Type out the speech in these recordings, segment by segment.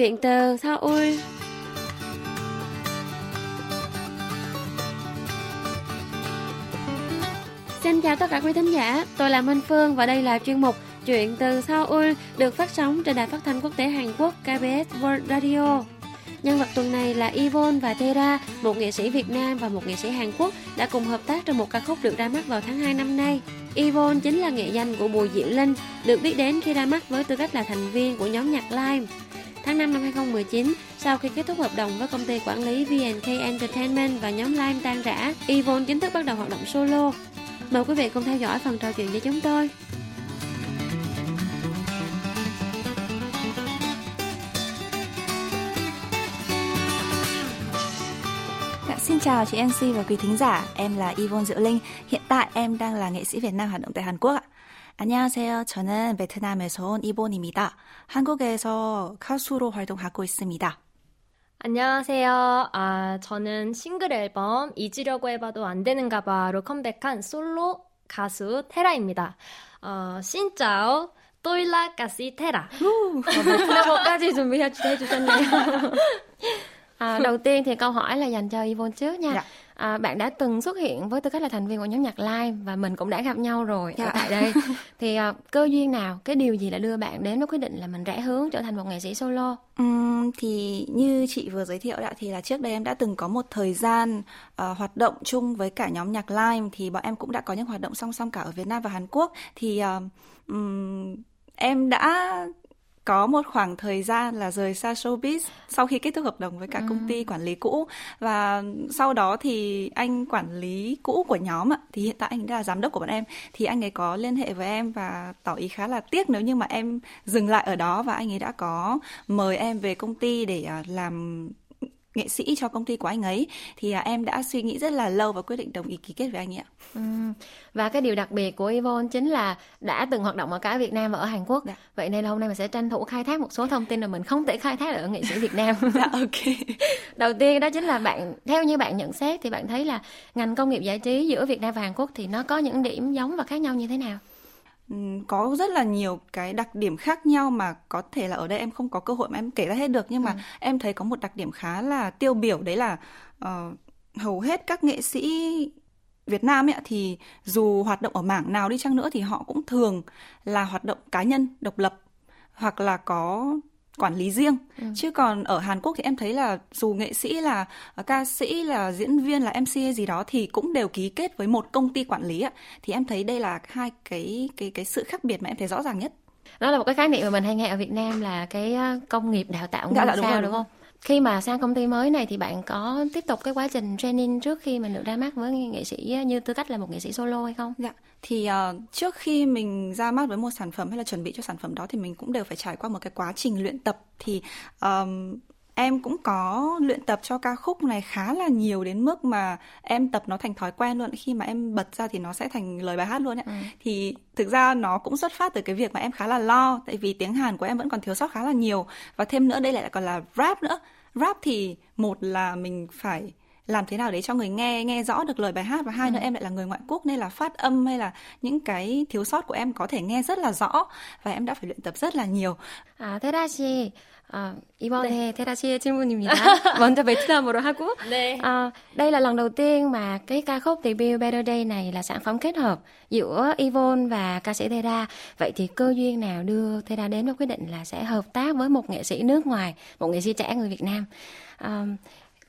Chuyện từ Seoul Xin chào tất cả quý thính giả, tôi là Minh Phương và đây là chuyên mục Chuyện từ Seoul được phát sóng trên đài phát thanh quốc tế Hàn Quốc KBS World Radio. Nhân vật tuần này là Yvonne và Tera, một nghệ sĩ Việt Nam và một nghệ sĩ Hàn Quốc đã cùng hợp tác trong một ca khúc được ra mắt vào tháng 2 năm nay. Yvonne chính là nghệ danh của Bùi Diệu Linh, được biết đến khi ra mắt với tư cách là thành viên của nhóm nhạc Lime. Tháng 5 năm 2019, sau khi kết thúc hợp đồng với công ty quản lý VNK Entertainment và nhóm Lime tan rã, Yvonne chính thức bắt đầu hoạt động solo. Mời quý vị cùng theo dõi phần trò chuyện với chúng tôi. Dạ, xin chào chị MC và quý thính giả, em là Yvonne Diệu Linh. Hiện tại em đang là nghệ sĩ Việt Nam hoạt động tại Hàn Quốc ạ. 안녕하세요. 저는 베트남에서 온 이본입니다. 한국에서 가수로 활동하고 있습니다. 안녕하세요. 아, 저는 싱글 앨범 잊으려고 해봐도 안 되는가 봐로 컴백한 솔로 가수 테라입니다. 어, 신짜오 또일라 가시 테라. 베트남어까지 준비해 주셨네요. À, đầu tiên thì câu hỏi là dành cho Yvonne trước nha. Dạ. À, bạn đã từng xuất hiện với tư cách là thành viên của nhóm nhạc Live và mình cũng đã gặp nhau rồi dạ. ở tại đây. thì à, cơ duyên nào, cái điều gì đã đưa bạn đến với quyết định là mình rẽ hướng trở thành một nghệ sĩ solo? Uhm, thì như chị vừa giới thiệu đã thì là trước đây em đã từng có một thời gian uh, hoạt động chung với cả nhóm nhạc Live thì bọn em cũng đã có những hoạt động song song cả ở Việt Nam và Hàn Quốc thì uh, um, em đã có một khoảng thời gian là rời xa showbiz sau khi kết thúc hợp đồng với cả công ty quản lý cũ. Và sau đó thì anh quản lý cũ của nhóm ạ thì hiện tại anh đã là giám đốc của bọn em thì anh ấy có liên hệ với em và tỏ ý khá là tiếc nếu như mà em dừng lại ở đó và anh ấy đã có mời em về công ty để à, làm nghệ sĩ cho công ty của anh ấy thì à, em đã suy nghĩ rất là lâu và quyết định đồng ý ký kết với anh ấy ạ. Ừ. Và cái điều đặc biệt của Yvonne chính là đã từng hoạt động ở cả Việt Nam và ở Hàn Quốc. Dạ. Vậy nên hôm nay mình sẽ tranh thủ khai thác một số thông tin mà mình không thể khai thác ở nghệ sĩ Việt Nam. dạ ok. Đầu tiên đó chính là bạn theo như bạn nhận xét thì bạn thấy là ngành công nghiệp giải trí giữa Việt Nam và Hàn Quốc thì nó có những điểm giống và khác nhau như thế nào? Có rất là nhiều cái đặc điểm khác nhau mà có thể là ở đây em không có cơ hội mà em kể ra hết được nhưng mà ừ. em thấy có một đặc điểm khá là tiêu biểu đấy là uh, hầu hết các nghệ sĩ Việt Nam ấy thì dù hoạt động ở mảng nào đi chăng nữa thì họ cũng thường là hoạt động cá nhân độc lập hoặc là có quản lý riêng. Ừ. chứ còn ở Hàn Quốc thì em thấy là dù nghệ sĩ là uh, ca sĩ là diễn viên là MC hay gì đó thì cũng đều ký kết với một công ty quản lý ạ. Thì em thấy đây là hai cái cái cái sự khác biệt mà em thấy rõ ràng nhất. Đó là một cái khái niệm mà mình hay nghe ở Việt Nam là cái uh, công nghiệp đào tạo dạ, dạ, đúng, sao, rồi, đúng không khi mà sang công ty mới này thì bạn có tiếp tục cái quá trình training trước khi mình được ra mắt với nghệ sĩ như tư cách là một nghệ sĩ solo hay không? Dạ, thì uh, trước khi mình ra mắt với một sản phẩm hay là chuẩn bị cho sản phẩm đó thì mình cũng đều phải trải qua một cái quá trình luyện tập thì um, em cũng có luyện tập cho ca khúc này khá là nhiều đến mức mà em tập nó thành thói quen luôn khi mà em bật ra thì nó sẽ thành lời bài hát luôn ấy. Ừ. thì thực ra nó cũng xuất phát từ cái việc mà em khá là lo tại vì tiếng Hàn của em vẫn còn thiếu sót khá là nhiều và thêm nữa đây lại còn là rap nữa rap thì một là mình phải làm thế nào để cho người nghe nghe rõ được lời bài hát và hai ừ. nữa em lại là người ngoại quốc nên là phát âm hay là những cái thiếu sót của em có thể nghe rất là rõ và em đã phải luyện tập rất là nhiều. À thế ra chị À, 이번에 네. 테라 씨의 질문입니다. 먼저 베트남어로 하고 네. à, đây là lần đầu tiên mà cái ca khúc debut Better Day này là sản phẩm kết hợp giữa Yvonne và ca sĩ Tera. Vậy thì cơ duyên nào đưa Tera đến với quyết định là sẽ hợp tác với một nghệ sĩ nước ngoài, một nghệ sĩ trẻ người Việt Nam? À,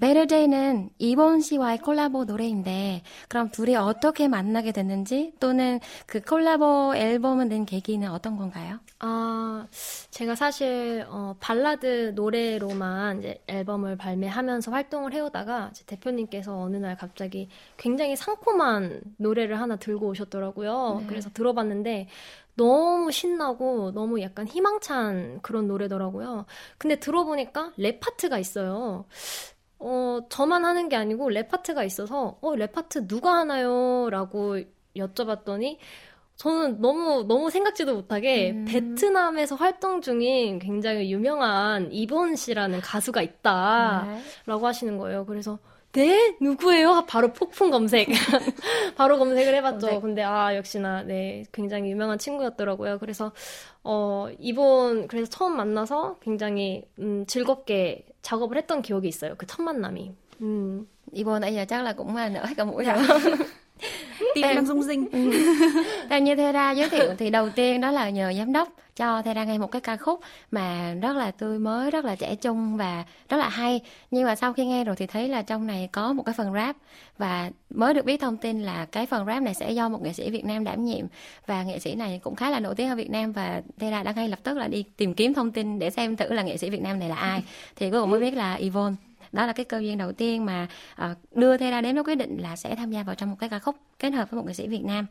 Better Day는 이번 씨와의 콜라보 노래인데 그럼 둘이 어떻게 만나게 됐는지 또는 그 콜라보 앨범을 낸 계기는 어떤 건가요? 아, 제가 사실 어, 발라드 노래로만 이제 앨범을 발매하면서 활동을 해오다가 대표님께서 어느 날 갑자기 굉장히 상콤한 노래를 하나 들고 오셨더라고요. 네. 그래서 들어봤는데 너무 신나고 너무 약간 희망찬 그런 노래더라고요. 근데 들어보니까 랩 파트가 있어요. 어, 저만 하는 게 아니고 랩 파트가 있어서, 어, 랩 파트 누가 하나요? 라고 여쭤봤더니, 저는 너무, 너무 생각지도 못하게 음. 베트남에서 활동 중인 굉장히 유명한 이본 씨라는 가수가 있다. 네. 라고 하시는 거예요. 그래서 네 누구예요? 바로 폭풍 검색 바로 검색을 해봤죠. 검색. 근데 아 역시나 네 굉장히 유명한 친구였더라고요. 그래서 어 이번 그래서 처음 만나서 굉장히 음, 즐겁게 작업을 했던 기억이 있어요. 그 첫 만남이. 음. 이번 nãy giờ chắc là cũng nở hết cả mũi rồi. tim đang rung rinh theo như Thera giới thiệu thì đầu tiên đó là nhờ giám đốc cho Thera nghe một cái ca khúc mà rất là tươi mới rất là trẻ trung và rất là hay. Nhưng mà sau khi nghe rồi thì thấy là trong này có một cái phần rap. Và mới được biết thông tin là cái phần rap này sẽ do một nghệ sĩ Việt Nam đảm nhiệm. Và nghệ sĩ này cũng khá là nổi tiếng ở Việt Nam và Thera đã ngay lập tức là đi tìm kiếm thông tin để xem thử là nghệ sĩ Việt Nam này là ai. Thì cuối cùng mới biết là Yvonne đó là cái cơ duyên đầu tiên mà uh, đưa Thera đến với quyết định là sẽ tham gia vào trong một cái ca khúc kết hợp với một nghệ sĩ Việt Nam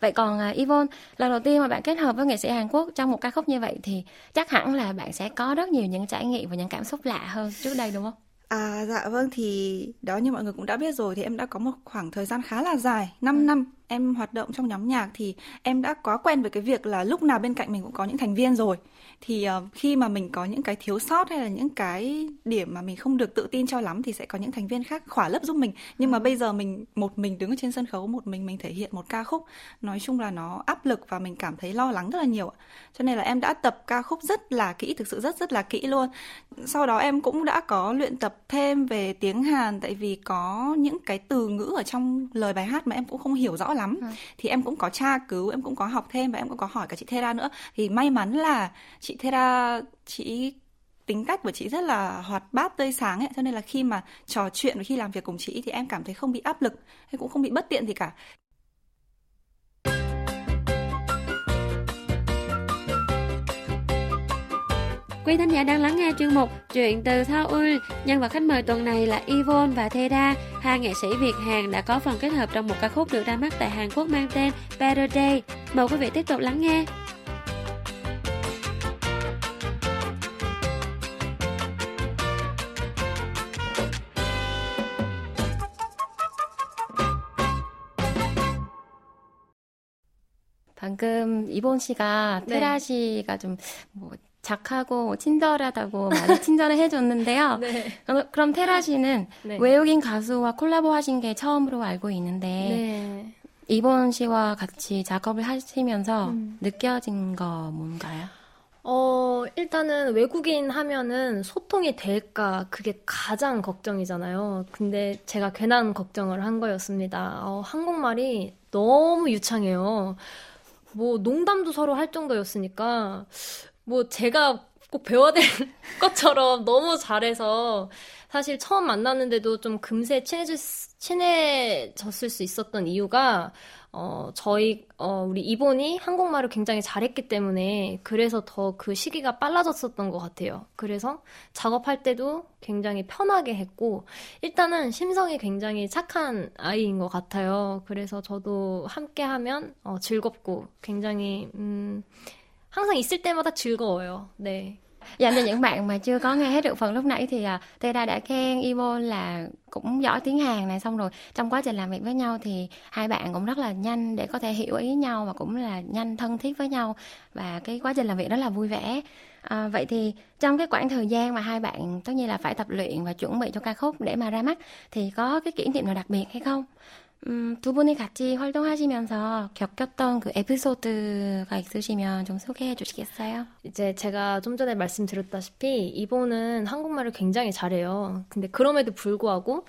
vậy còn uh, Yvonne lần đầu tiên mà bạn kết hợp với nghệ sĩ Hàn Quốc trong một ca khúc như vậy thì chắc hẳn là bạn sẽ có rất nhiều những trải nghiệm và những cảm xúc lạ hơn trước đây đúng không? À dạ vâng thì đó như mọi người cũng đã biết rồi thì em đã có một khoảng thời gian khá là dài 5 ừ. năm em hoạt động trong nhóm nhạc thì em đã quá quen với cái việc là lúc nào bên cạnh mình cũng có những thành viên rồi thì uh, khi mà mình có những cái thiếu sót hay là những cái điểm mà mình không được tự tin cho lắm thì sẽ có những thành viên khác khỏa lấp giúp mình. Nhưng mà ừ. bây giờ mình một mình đứng ở trên sân khấu một mình mình thể hiện một ca khúc nói chung là nó áp lực và mình cảm thấy lo lắng rất là nhiều cho nên là em đã tập ca khúc rất là kỹ thực sự rất rất là kỹ luôn. Sau đó em cũng đã có luyện tập thêm về tiếng Hàn tại vì có những cái từ ngữ ở trong lời bài hát mà em cũng không hiểu rõ lắm. Ừ. thì em cũng có tra cứu em cũng có học thêm và em cũng có hỏi cả chị Thera nữa. Thì may mắn là chị Thera chị tính cách của chị rất là hoạt bát tươi sáng ấy cho nên là khi mà trò chuyện và khi làm việc cùng chị thì em cảm thấy không bị áp lực hay cũng không bị bất tiện gì cả Quý thính giả đang lắng nghe chuyên mục Chuyện từ Seoul. Nhân vật khách mời tuần này là Yvonne và Theda, hai nghệ sĩ Việt Hàn đã có phần kết hợp trong một ca khúc được ra mắt tại Hàn Quốc mang tên Better Day. Mời quý vị tiếp tục lắng nghe. 방금 이본 씨가 네. 테라 씨가 좀뭐 작하고 친절하다고 많이 칭찬을 해줬는데요. 네. 그럼 테라 씨는 네. 외국인 가수와 콜라보 하신 게 처음으로 알고 있는데 네. 이본 씨와 같이 작업을 하시면서 음. 느껴진 거 뭔가요? 어, 일단은 외국인 하면은 소통이 될까 그게 가장 걱정이잖아요. 근데 제가 괜한 걱정을 한 거였습니다. 어, 한국말이 너무 유창해요. 뭐 농담도 서로 할 정도였으니까 뭐 제가 꼭 배워야 될 것처럼 너무 잘해서 사실 처음 만났는데도 좀 금세 친해졌, 친해졌을 수 있었던 이유가 어, 저희, 어, 우리 이본이 한국말을 굉장히 잘했기 때문에 그래서 더 그 시기가 빨라졌었던 것 같아요. 그래서 작업할 때도 굉장히 편하게 했고, 일단은 심성이 굉장히 착한 아이인 것 같아요. 그래서 저도 함께 하면 어, 즐겁고 굉장히, 음, 항상 있을 때마다 즐거워요. 네. Dành cho những bạn mà chưa có nghe hết được phần lúc nãy thì uh, Teda đã khen Ivo là cũng giỏi tiếng Hàn này xong rồi trong quá trình làm việc với nhau thì hai bạn cũng rất là nhanh để có thể hiểu ý nhau và cũng là nhanh thân thiết với nhau và cái quá trình làm việc rất là vui vẻ. À, vậy thì trong cái khoảng thời gian mà hai bạn tất nhiên là phải tập luyện và chuẩn bị cho ca khúc để mà ra mắt thì có cái kỷ niệm nào đặc biệt hay không? 음, 두 분이 같이 활동하시면서 겪었던 그 에피소드가 있으시면 좀 소개해 주시겠어요? 이제 제가 좀 전에 말씀드렸다시피 이분은 한국말을 굉장히 잘해요. 근데 그럼에도 불구하고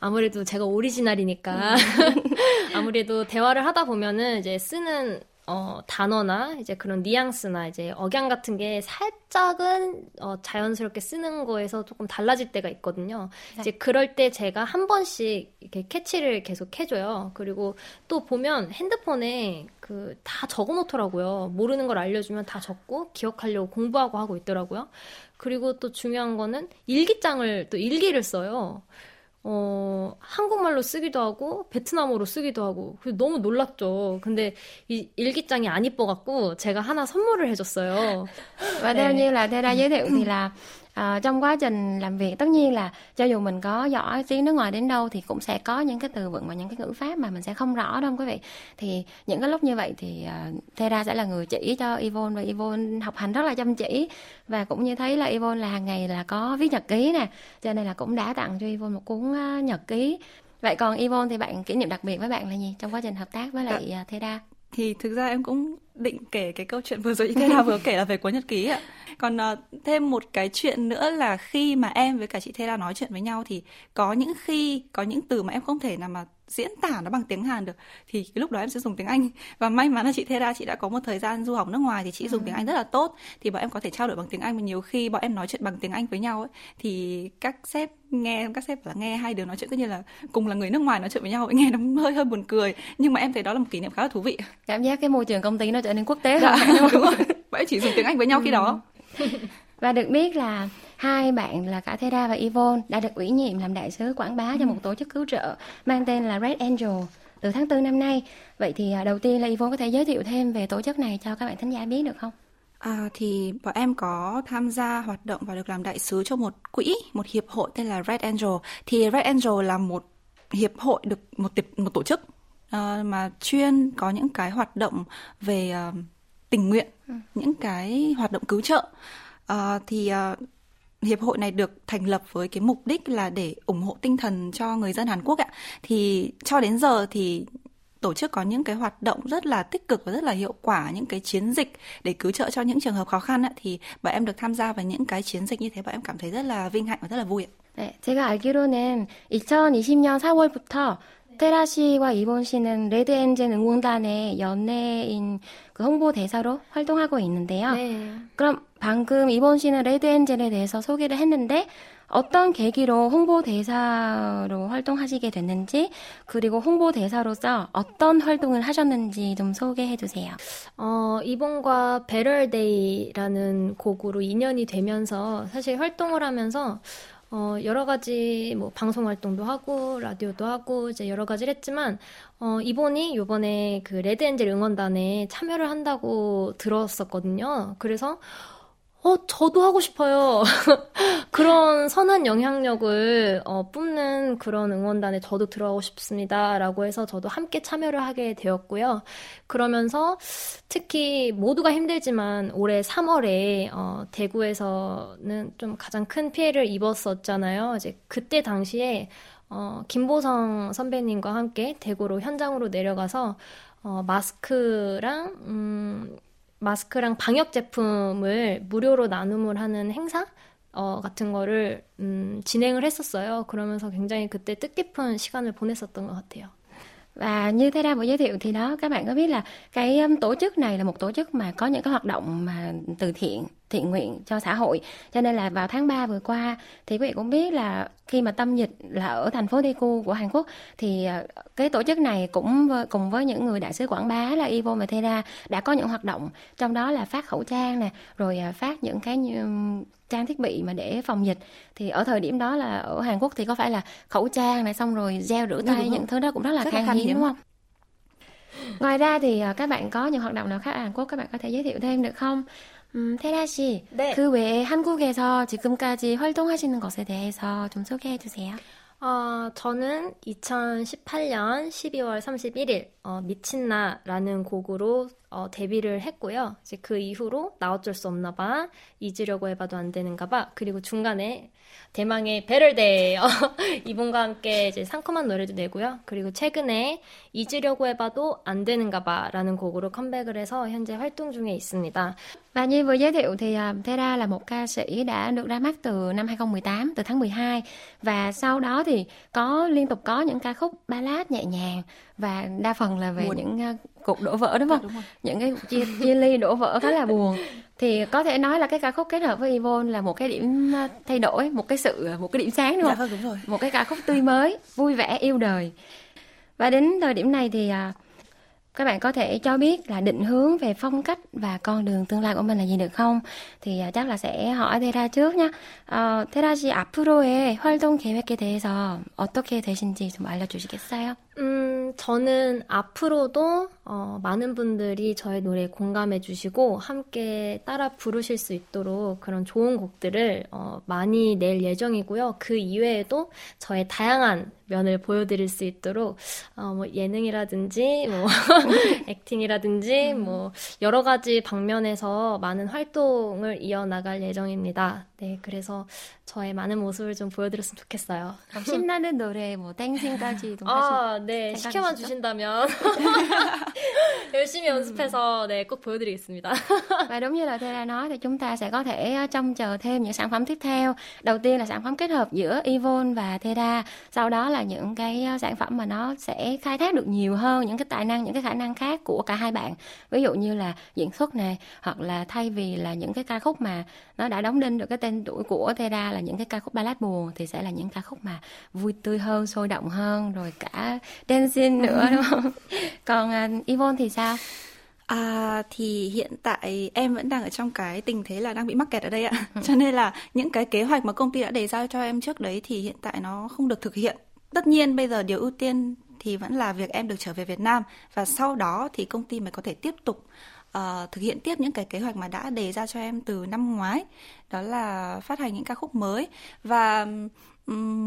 아무래도 제가 오리지널이니까 음. 아무래도 대화를 하다 보면은 이제 쓰는 어, 단어나 이제 그런 뉘앙스나 이제 억양 같은 게 살짝은 어, 자연스럽게 쓰는 거에서 조금 달라질 때가 있거든요. 네. 이제 그럴 때 제가 한 번씩 이렇게 캐치를 계속 해줘요. 그리고 또 보면 핸드폰에 그 다 적어 놓더라고요. 모르는 걸 알려주면 다 적고 기억하려고 공부하고 하고 있더라고요. 그리고 또 중요한 거는 일기장을 또 일기를 써요. 어, 한국말로 쓰기도 하고, 베트남어로 쓰기도 하고, 너무 놀랍죠. 근데 이 일기장이 안 이뻐갖고, 제가 하나 선물을 해줬어요. Và theo như là Thera giới thiệu thì là à, trong quá trình làm việc tất nhiên là cho dù mình có giỏi tiếng nước ngoài đến đâu thì cũng sẽ có những cái từ vựng và những cái ngữ pháp mà mình sẽ không rõ đâu quý vị. Thì những cái lúc như vậy thì uh, Thera sẽ là người chỉ cho Yvonne và Yvonne học hành rất là chăm chỉ. Và cũng như thấy là Yvonne là hàng ngày là có viết nhật ký nè cho nên là cũng đã tặng cho Yvonne một cuốn uh, nhật ký. Vậy còn Yvonne thì bạn kỷ niệm đặc biệt với bạn là gì trong quá trình hợp tác với lại uh, Thera? Thì thực ra em cũng định kể cái câu chuyện vừa rồi thế nào vừa kể là về cuốn nhật ký ạ. Còn uh, thêm một cái chuyện nữa là khi mà em với cả chị Thera nói chuyện với nhau thì có những khi có những từ mà em không thể nào mà diễn tả nó bằng tiếng Hàn được thì cái lúc đó em sẽ dùng tiếng Anh. Và may mắn là chị Thera chị đã có một thời gian du học nước ngoài thì chị dùng ừ. tiếng Anh rất là tốt thì bọn em có thể trao đổi bằng tiếng Anh. Và nhiều khi bọn em nói chuyện bằng tiếng Anh với nhau ấy thì các sếp nghe các sếp là nghe hai đứa nói chuyện tất nhiên là cùng là người nước ngoài nói chuyện với nhau nghe nó hơi hơi buồn cười. Nhưng mà em thấy đó là một kỷ niệm khá là thú vị. Cảm giác cái môi trường công ty nó trở nên quốc tế dạ, hơn đúng rồi em chỉ dùng tiếng Anh với nhau khi đó và được biết là hai bạn là cả Thera và Yvonne đã được ủy nhiệm làm đại sứ quảng bá cho một tổ chức cứu trợ mang tên là Red Angel từ tháng 4 năm nay. Vậy thì à, đầu tiên là Yvonne có thể giới thiệu thêm về tổ chức này cho các bạn thính giả biết được không? À, thì bọn em có tham gia hoạt động và được làm đại sứ cho một quỹ, một hiệp hội tên là Red Angel. Thì Red Angel là một hiệp hội được một tiệp, một tổ chức uh, mà chuyên có những cái hoạt động về uh, tình nguyện, ừ. những cái hoạt động cứu trợ. Uh, thì uh, hiệp hội này được thành lập với cái mục đích là để ủng hộ tinh thần cho người dân Hàn Quốc ạ. Thì cho đến giờ thì tổ chức có những cái hoạt động rất là tích cực và rất là hiệu quả những cái chiến dịch để cứu trợ cho những trường hợp khó khăn ạ. thì bọn em được tham gia vào những cái chiến dịch như thế bọn em cảm thấy rất là vinh hạnh và rất là vui ạ. 네, 제가 알기로는 2020년 4월부터 테라 씨와 이본 씨는 레드 엔진 응원단의 연예인 그 홍보 대사로 활동하고 있는데요. 네. 그럼 방금 이본 씨는 레드 엔진에 대해서 소개를 했는데 어떤 계기로 홍보 대사로 활동하시게 됐는지 그리고 홍보 대사로서 어떤 활동을 하셨는지 좀 소개해 주세요. 어, 이본과 베럴데이라는 곡으로 인연이 되면서 사실 활동을 하면서 어, 여러 가지 뭐 방송 활동도 하고 라디오도 하고 이제 여러 가지를 했지만 어, 이번이 요번에 그 레드엔젤 응원단에 참여를 한다고 들었었거든요. 그래서 어, 저도 하고 싶어요. 그런 선한 영향력을 어, 뿜는 그런 응원단에 저도 들어가고 싶습니다. 라고 해서 저도 함께 참여를 하게 되었고요. 그러면서 특히 모두가 힘들지만 올해 3월에 어, 대구에서는 좀 가장 큰 피해를 입었었잖아요. 이제 그때 당시에 어, 김보성 선배님과 함께 대구로 현장으로 내려가서 어, 마스크랑 음, 마스크랑 방역 제품을 무료로 나눔을 하는 행사 어, 같은 거를 음, 진행을 했었어요. 그러면서 굉장히 그때 뜻깊은 시간을 보냈었던 것 같아요. Và như thế ra vừa giới thiệu thì đó các bạn có biết là cái um, tổ chức này là một tổ chức mà có những cái hoạt động mà từ thiện thiện nguyện cho xã hội. Cho nên là vào tháng 3 vừa qua thì quý vị cũng biết là khi mà tâm dịch là ở thành phố Daegu của Hàn Quốc thì à, cái tổ chức này cũng cùng với những người đại sứ quảng bá là Ivo và đã có những hoạt động trong đó là phát khẩu trang nè rồi à, phát những cái trang thiết bị mà để phòng dịch. Thì ở thời điểm đó là ở Hàn Quốc thì có phải là khẩu trang này xong rồi gel rửa tay những thứ đó cũng rất là khan hiếm đúng không? Ngoài ra thì à, các bạn có những hoạt động nào khác? Ở Hàn Quốc các bạn có thể giới thiệu thêm được không? 음, 테라 씨, 네. 그 외에 한국에서 지금까지 활동하시는 것에 대해서 좀 소개해 주세요. 어, 저는 2018년 12월 31일 어, 미친나라는 곡으로 어, 데뷔를 했고요. 이제 그 이후로 나 어쩔 수 없나 봐, 잊으려고 해봐도 안 되는가 봐, 그리고 중간에 대망의 베를데 어, 이분과 함께 이제 상큼한 노래도 내고요. 그리고 최근에 잊으려고 해봐도 안 되는가 봐라는 곡으로 컴백을 해서 현재 활동 중에 있습니다. Và như vừa giới thiệu thì uh, Thera là một ca sĩ đã được ra mắt từ năm 2018, từ tháng 12 và sau đó thì có liên tục có những ca khúc ballad nhẹ nhàng và đa phần là về buồn. những uh, cuộc đổ vỡ đúng không? À, đúng những cái chia, chia ly đổ vỡ khá là buồn. Thì có thể nói là cái ca khúc kết hợp với Yvonne là một cái điểm thay đổi, một cái sự một cái điểm sáng đúng dạ không? Dạ, đúng rồi. Một cái ca khúc tươi mới, vui vẻ, yêu đời. Và đến thời điểm này thì uh, các bạn có thể cho biết là định hướng về phong cách và con đường tương lai của mình là gì được không? thì chắc là sẽ hỏi 테라 trước nhé. 어, 테라 씨 앞으로의 활동 계획에 대해서 어떻게 되신지 좀 알려주시겠어요? 음, 저는 앞으로도 어, 많은 분들이 저의 노래에 공감해 주시고 함께 따라 부르실 수 있도록 그런 좋은 곡들을 어, 많이 낼 예정이고요. 그 이외에도 저의 다양한 면을 보여드릴 수 있도록 어, 뭐 예능이라든지 뭐 액팅이라든지 음. 뭐 여러 가지 방면에서 많은 활동을 이어나갈 예정입니다. 네, 그래서 저의 많은 모습을 좀 보여드렸으면 좋겠어요. 신나는 노래 뭐 땡싱까지도 하실 아, 네. 시켜만 주신다면 열심히 연습해서 네, 꼭 보여드리겠습니다. Và đúng như là Thea nói thì chúng ta sẽ có thể trông chờ thêm những sản phẩm tiếp theo. Đầu tiên là sản phẩm kết hợp giữa Yvonne và Theda. Sau đó là những cái ờ, sản phẩm mà nó sẽ khai thác được nhiều hơn những cái tài năng, những cái khả năng khác của cả hai bạn. Ví dụ như là diễn xuất này hoặc là thay vì là những cái ca khúc mà nó đã đóng đinh được cái tên tuổi của Theda là những cái ca khúc ballad buồn thì sẽ là những ca khúc mà vui tươi hơn, sôi động hơn rồi cả dancing nữa đúng không? Còn ờ, Yvonne thì sao? À, thì hiện tại em vẫn đang ở trong cái tình thế là đang bị mắc kẹt ở đây ạ. Cho nên là những cái kế hoạch mà công ty đã đề ra cho em trước đấy thì hiện tại nó không được thực hiện. Tất nhiên bây giờ điều ưu tiên thì vẫn là việc em được trở về Việt Nam và sau đó thì công ty mới có thể tiếp tục uh, thực hiện tiếp những cái kế hoạch mà đã đề ra cho em từ năm ngoái. Đó là phát hành những ca khúc mới và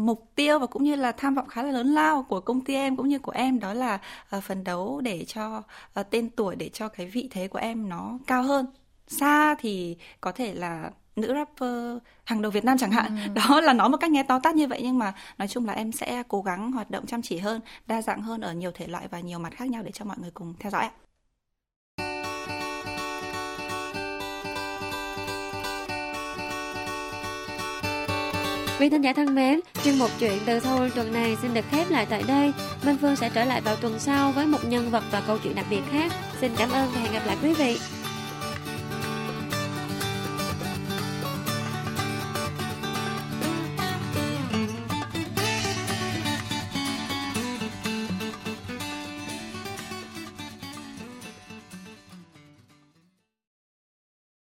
mục tiêu và cũng như là tham vọng khá là lớn lao của công ty em cũng như của em đó là ờ, phấn đấu để cho ờ, tên tuổi để cho cái vị thế của em nó cao hơn xa thì có thể là nữ rapper hàng đầu Việt Nam chẳng hạn đó là nói một cách nghe to tát như vậy nhưng mà nói chung là em sẽ cố gắng hoạt động chăm chỉ hơn đa dạng hơn ở nhiều thể loại và nhiều mặt khác nhau để cho mọi người cùng theo dõi ạ Quý thính giả thân mến, chuyên mục chuyện từ Seoul tuần này xin được khép lại tại đây. Minh Phương sẽ trở lại vào tuần sau với một nhân vật và câu chuyện đặc biệt khác. Xin cảm ơn và hẹn gặp lại quý vị.